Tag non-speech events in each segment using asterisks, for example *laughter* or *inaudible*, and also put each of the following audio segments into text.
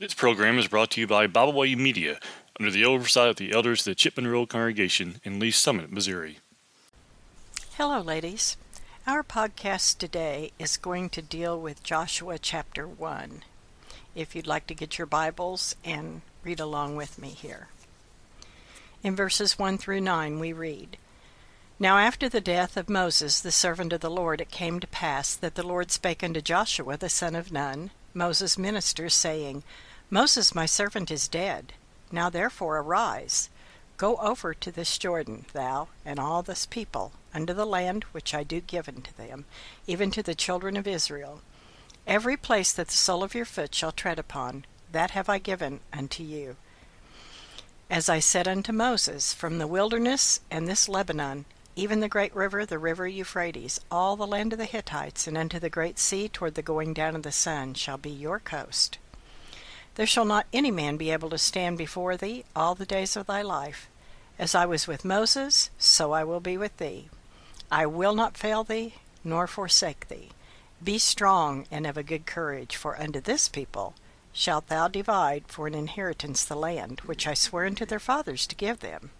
This program is brought to you by Byway Media under the oversight of the elders of the Chipman Road Congregation in Lee's Summit, Missouri. Hello, ladies. Our podcast today is going to deal with Joshua chapter 1. If you'd like to get your Bibles and read along with me here. In verses 1 through 9, we read Now after the death of Moses, the servant of the Lord, it came to pass that the Lord spake unto Joshua the son of Nun, Moses' minister, saying, Moses my servant is dead. Now therefore arise, go over to this Jordan, thou and all this people, unto the land which I do give unto them, even to the children of Israel. Every place that the sole of your foot shall tread upon, that have I given unto you. As I said unto Moses, from the wilderness and this Lebanon, even the great river, the river Euphrates, all the land of the Hittites, and unto the great sea toward the going down of the sun, shall be your coast. There shall not any man be able to stand before thee all the days of thy life. As I was with Moses, so I will be with thee. I will not fail thee, nor forsake thee. Be strong and of a good courage, for unto this people shalt thou divide for an inheritance the land which I sware unto their fathers to give them.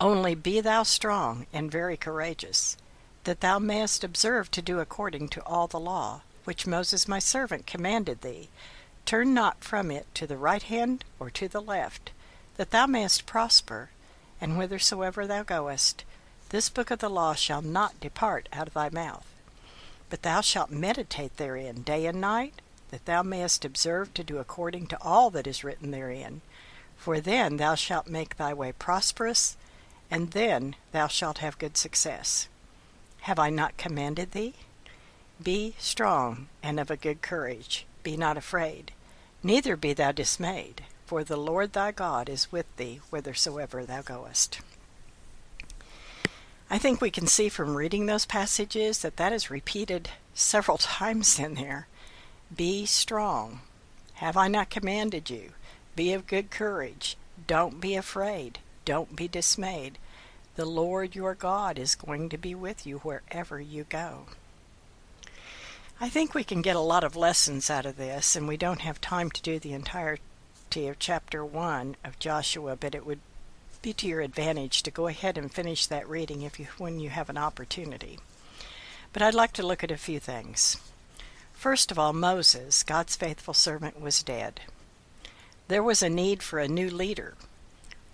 Only be thou strong and very courageous, that thou mayest observe to do according to all the law which Moses my servant commanded thee. Turn not from it to the right hand or to the left, that thou mayest prosper, and whithersoever thou goest. This book of the law shall not depart out of thy mouth, but thou shalt meditate therein day and night, that thou mayest observe to do according to all that is written therein. For then thou shalt make thy way prosperous, and then thou shalt have good success. Have I not commanded thee? Be strong and of a good courage. Be not afraid, neither be thou dismayed, for the Lord thy God is with thee whithersoever thou goest. I think we can see from reading those passages that that is repeated several *laughs* times in there. Be strong. Have I not commanded you? Be of good courage. Don't be afraid. Don't be dismayed. The Lord your God is going to be with you wherever you go. I think we can get a lot of lessons out of this, and we don't have time to do the entirety of chapter 1 of Joshua, but it would be to your advantage to go ahead and finish that reading if you when you have an opportunity. But I'd like to look at a few things. First of all, Moses, God's faithful servant, was dead. There was a need for a new leader.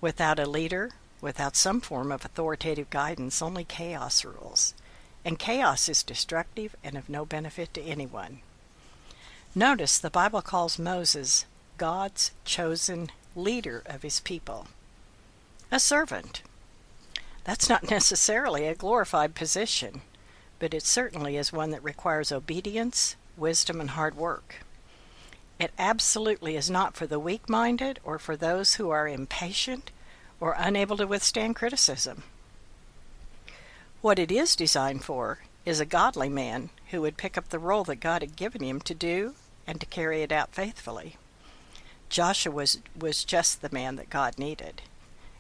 Without a leader, without some form of authoritative guidance, only chaos rules. And chaos is destructive and of no benefit to anyone. Notice the Bible calls Moses God's chosen leader of his people. A servant. That's not *laughs* necessarily a glorified position, but it certainly is one that requires obedience, wisdom, and hard work. It absolutely is not for the weak minded or for those who are impatient or unable to withstand criticism. What it is designed for is a godly man who would pick up the role that God had given him to do and to carry it out faithfully. Joshua was, was just the man that God needed.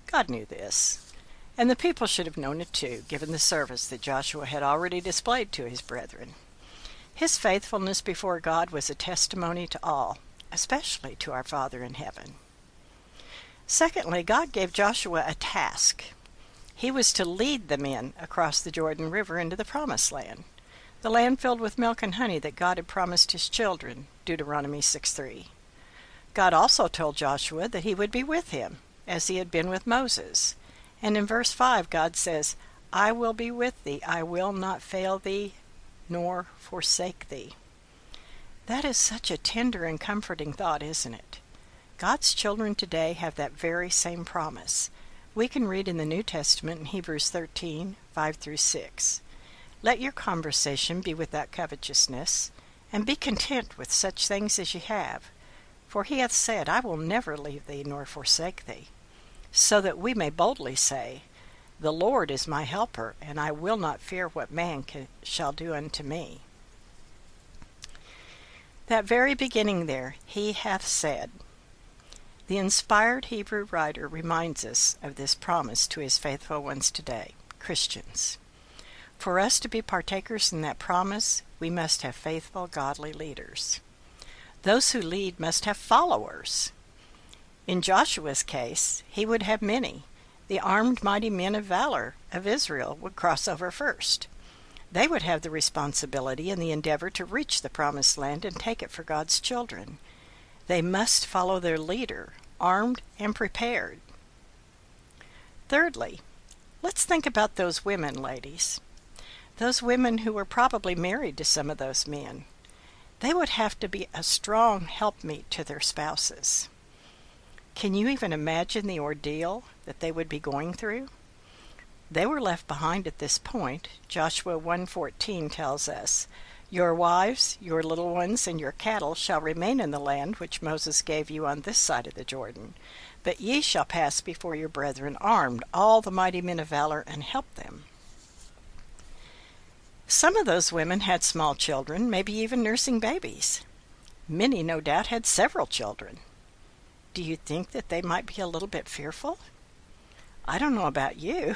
God knew this, and the people should have known it too, given the service that Joshua had already displayed to his brethren. His faithfulness before God was a testimony to all, especially to our Father in heaven. Secondly, God gave Joshua a task. He was to lead the men across the Jordan River into the Promised Land, the land filled with milk and honey that God had promised his children, Deuteronomy 6:3. God also told Joshua that he would be with him, as he had been with Moses. And in verse 5, God says, I will be with thee, I will not fail thee, nor forsake thee. That is such a tender and comforting thought, isn't it? God's children today have that very same promise. We can read in the New Testament in Hebrews 13 5 through 6. Let your conversation be without covetousness, and be content with such things as ye have. For he hath said, I will never leave thee nor forsake thee. So that we may boldly say, the Lord is my helper, and I will not fear what man can, shall do unto me. That very beginning there, He hath said. The inspired Hebrew writer reminds us of this promise to his faithful ones today, Christians. For us to be partakers in that promise, we must have faithful, godly leaders. Those who lead must have followers. In Joshua's case, he would have many. The armed mighty men of valor of Israel would cross over first. They would have the responsibility and the endeavor to reach the promised land and take it for God's children. They must follow their leader, armed and prepared. Thirdly, let's think about those women, ladies. Those women who were probably married to some of those men. They would have to be a strong helpmeet to their spouses. Can you even imagine the ordeal that they would be going through? They were left behind at this point. Joshua 1:14 tells us, "Your wives, your little ones, and your cattle shall remain in the land which Moses gave you on this side of the Jordan, but ye shall pass before your brethren armed, all the mighty men of valor, and help them." Some of those women had small children, maybe even nursing babies. Many, no doubt, had several children. Do you think that they might be a little bit fearful? I don't know about you,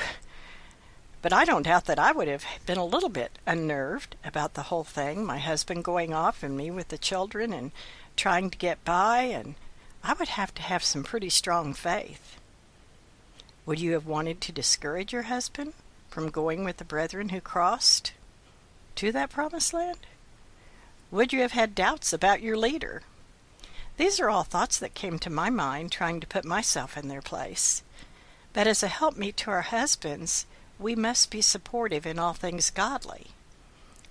but I don't doubt that I would have been a little bit unnerved about the whole thing, my husband going off and me with the children and trying to get by, and I would have to have some pretty strong faith. Would you have wanted to discourage your husband from going with the brethren who crossed to that promised land? Would you have had doubts about your leader? These are all thoughts that came to my mind trying to put myself in their place. But as a helpmeet to our husbands, we must be supportive in all things godly.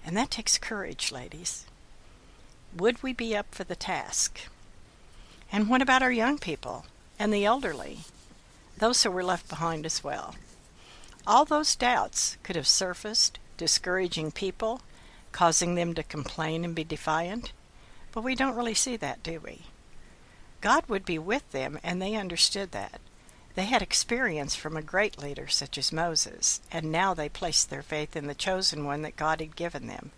And that takes courage, ladies. Would we be up for the task? And what about our young people and the elderly, those who were left behind as well? All those doubts could have surfaced, discouraging people, causing them to complain and be defiant, but we don't really see that, do we? God would be with them, and they understood that. They had experience from a great leader such as Moses, and now they placed their faith in the chosen one that God had given them,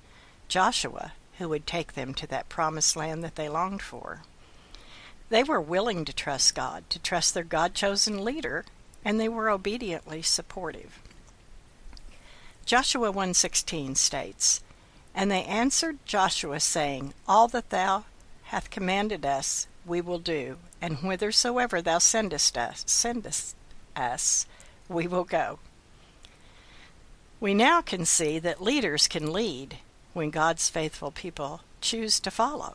Joshua, who would take them to that promised land that they longed for. They were willing to trust God, to trust their God chosen leader, and they were obediently supportive. Joshua 1:16 states, And they answered Joshua saying, All that thou hath commanded us we will do, and whithersoever thou sendest us, sendest us, we will go. We now can see that leaders can lead when God's faithful people choose to follow.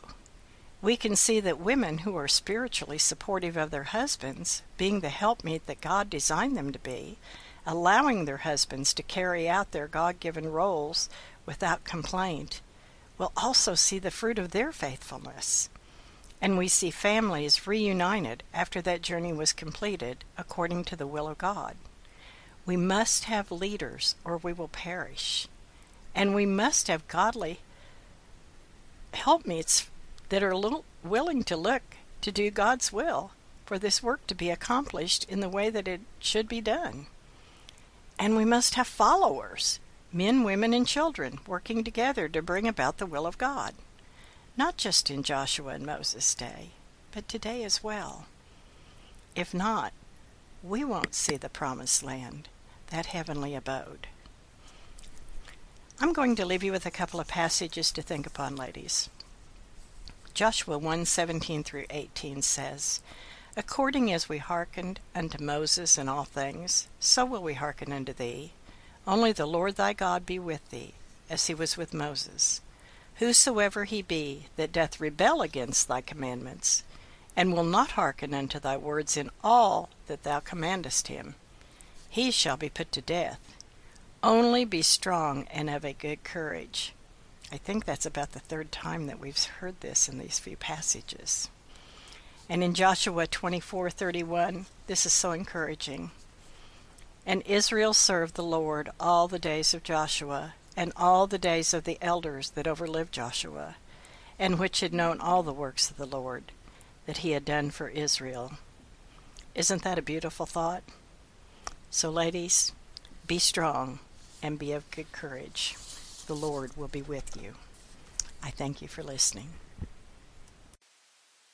We can see that women who are spiritually supportive of their husbands, being the helpmeet that God designed them to be, allowing their husbands to carry out their God given roles without complaint, will also see the fruit of their faithfulness and we see families reunited after that journey was completed according to the will of God. We must have leaders or we will perish. And we must have godly helpmeets that are willing to look to do God's will for this work to be accomplished in the way that it should be done. And we must have followers, men, women, and children, working together to bring about the will of God not just in Joshua and Moses' day, but today as well. If not, we won't see the promised land, that heavenly abode. I'm going to leave you with a couple of passages to think upon, ladies. Joshua 1:17 through 18 says, According as we hearkened unto Moses in all things, so will we hearken unto thee. Only the Lord thy God be with thee, as he was with Moses. Whosoever he be that doth rebel against thy commandments, and will not hearken unto thy words in all that thou commandest him, he shall be put to death. Only be strong and of a good courage. I think that's about the third time that we've heard this in these few passages. And in Joshua 24:31, this is so encouraging. And Israel served the Lord all the days of Joshua and all the days of the elders that overlived Joshua, and which had known all the works of the Lord that he had done for Israel. Isn't that a beautiful thought? So, ladies, be strong and be of good courage. The Lord will be with you. I thank you for listening.